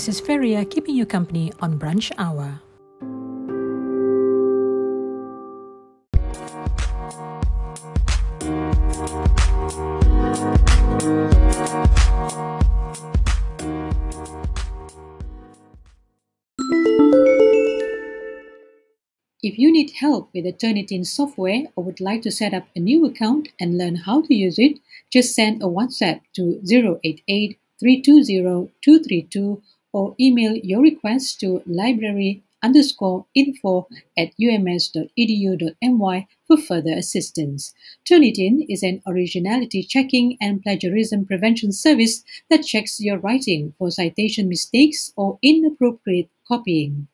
This is Feria keeping you company on Brunch Hour. If you need help with the Turnitin software or would like to set up a new account and learn how to use it, just send a WhatsApp to 088 320 232 or email your request to library underscore info at ums.edu.my for further assistance. Turnitin is an originality checking and plagiarism prevention service that checks your writing for citation mistakes or inappropriate copying.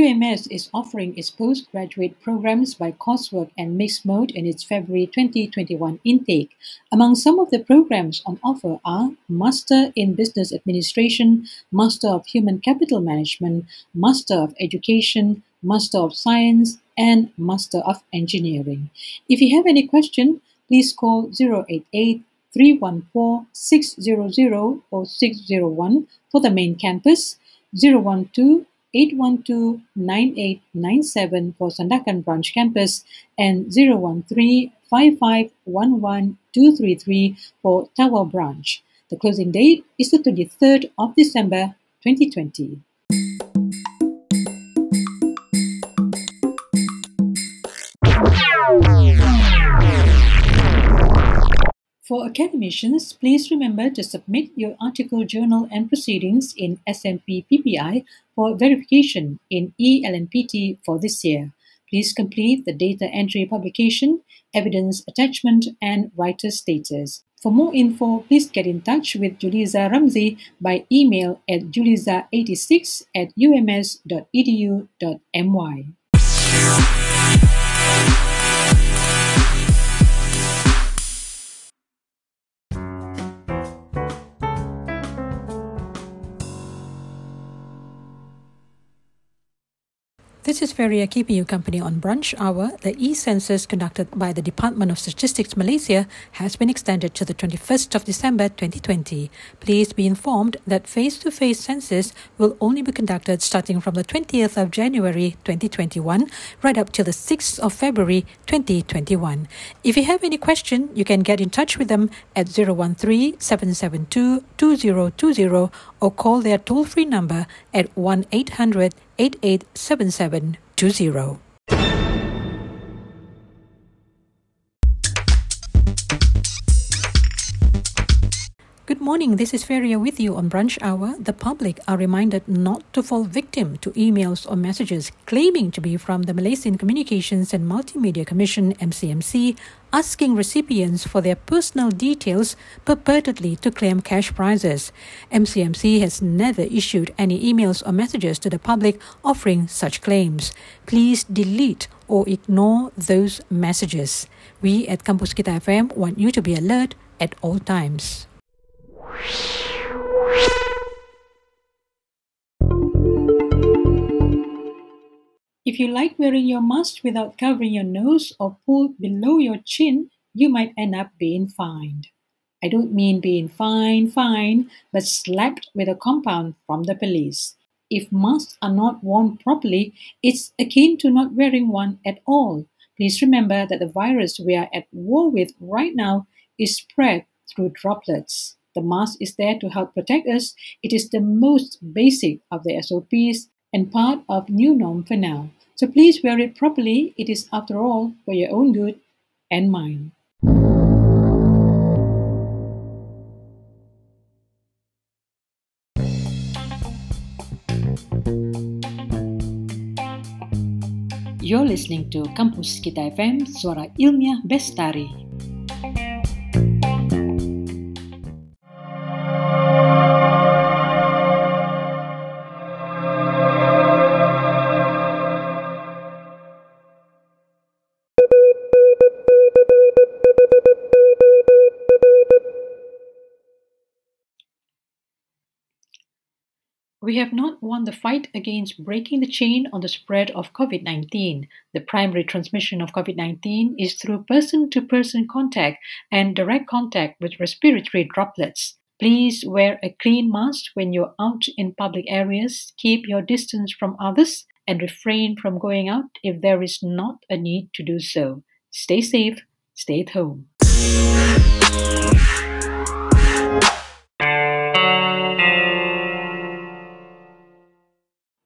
UMS is offering its postgraduate programs by coursework and mixed mode in its February 2021 intake. Among some of the programs on offer are Master in Business Administration, Master of Human Capital Management, Master of Education, Master of Science, and Master of Engineering. If you have any question, please call 088 314 600 or 601 for the main campus, 012 812-9897 for Sandakan Branch Campus and 013-5511-233 for Tawau Branch. The closing date is the 23rd of December 2020. For academicians, please remember to submit your article, journal, and proceedings in SMP PPI for verification in ELNPT for this year. Please complete the data entry publication, evidence attachment, and writer status. For more info, please get in touch with Juliza Ramsey by email at juliza86 at ums.edu.my. This is Feria keeping you company on Brunch Hour. The e-census conducted by the Department of Statistics Malaysia has been extended to the 21st of December 2020. Please be informed that face-to-face census will only be conducted starting from the 20th of January 2021 right up till the 6th of February 2021. If you have any question, you can get in touch with them at 013-772-2020 or call their toll-free number at 1-800 887720. Good morning, this is Feria with you on Brunch Hour. The public are reminded not to fall victim to emails or messages claiming to be from the Malaysian Communications and Multimedia Commission MCMC asking recipients for their personal details purportedly to claim cash prizes. MCMC has never issued any emails or messages to the public offering such claims. Please delete or ignore those messages. We at Campus Kita FM want you to be alert at all times. If you like wearing your mask without covering your nose or pulled below your chin, you might end up being fined. I don't mean being fined, fine, but slapped with a compound from the police. If masks are not worn properly, it's akin to not wearing one at all. Please remember that the virus we are at war with right now is spread through droplets. The mask is there to help protect us. It is the most basic of the SOPs and part of new norm for now. So please wear it properly. It is, after all, for your own good and mine. You're listening to Kampus Kita FM, Suara Ilmiah Bestari. We have not won the fight against breaking the chain on the spread of COVID 19. The primary transmission of COVID 19 is through person to person contact and direct contact with respiratory droplets. Please wear a clean mask when you're out in public areas, keep your distance from others, and refrain from going out if there is not a need to do so. Stay safe, stay at home.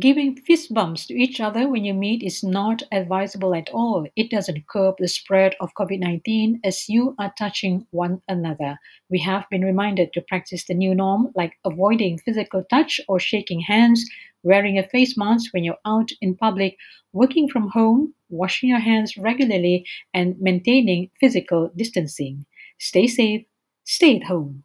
Giving fist bumps to each other when you meet is not advisable at all. It doesn't curb the spread of COVID 19 as you are touching one another. We have been reminded to practice the new norm, like avoiding physical touch or shaking hands, wearing a face mask when you're out in public, working from home, washing your hands regularly, and maintaining physical distancing. Stay safe, stay at home.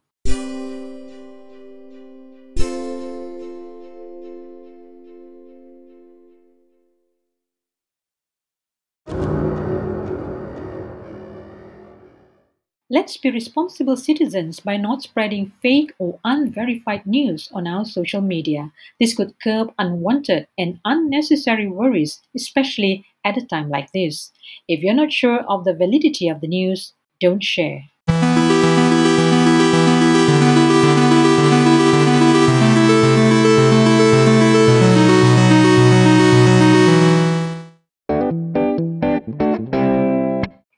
Let's be responsible citizens by not spreading fake or unverified news on our social media. This could curb unwanted and unnecessary worries, especially at a time like this. If you're not sure of the validity of the news, don't share.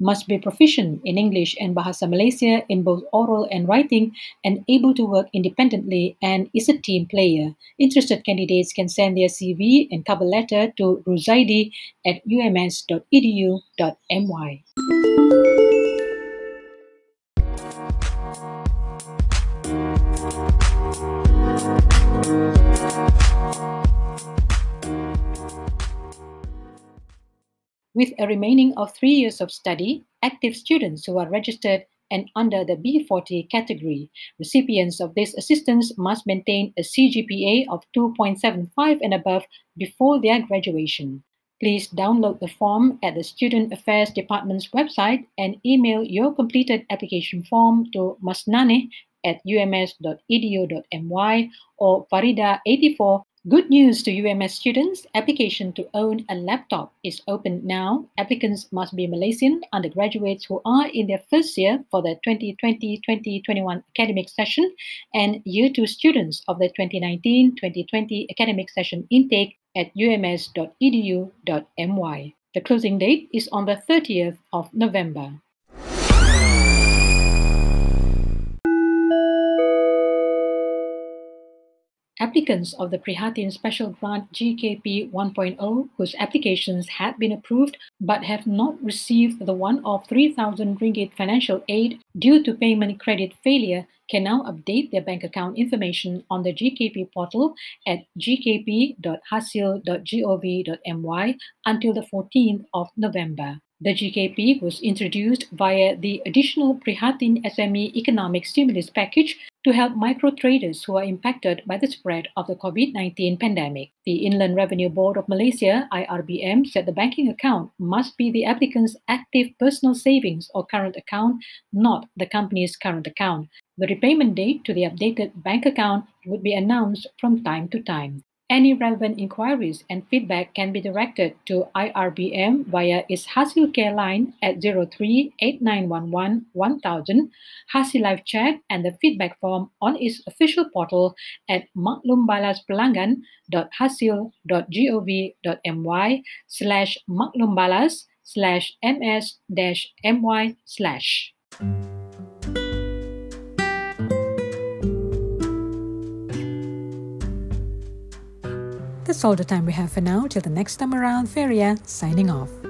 must be proficient in English and Bahasa Malaysia in both oral and writing and able to work independently and is a team player. Interested candidates can send their CV and cover letter to ruzaidi at ums.edu.my. With a remaining of three years of study, active students who are registered and under the B40 category. Recipients of this assistance must maintain a CGPA of 2.75 and above before their graduation. Please download the form at the Student Affairs Department's website and email your completed application form to masnane at ums.edu.my or farida84 Good news to UMS students. Application to own a laptop is open now. Applicants must be Malaysian undergraduates who are in their first year for the 2020-2021 academic session and Year 2 students of the 2019-2020 academic session intake at ums.edu.my. The closing date is on the 30th of November. Applicants of the Prihatin Special Grant GKP 1.0 whose applications had been approved but have not received the one of 3,000 ringgit financial aid due to payment credit failure can now update their bank account information on the GKP portal at gkp.hasil.gov.my until the 14th of November. The GKP was introduced via the additional Prihatin SME Economic Stimulus Package to help micro traders who are impacted by the spread of the COVID 19 pandemic. The Inland Revenue Board of Malaysia, IRBM, said the banking account must be the applicant's active personal savings or current account, not the company's current account. The repayment date to the updated bank account would be announced from time to time. Any relevant inquiries and feedback can be directed to IRBM via its Hasil Care line at 038911 1000, Hasil Live Chat, and the feedback form on its official portal at maklumbalas.pelanggan.hasil.gov.my slash maklumbalas slash ms dash my slash. That's all the time we have for now. Till the next time around, Feria signing off.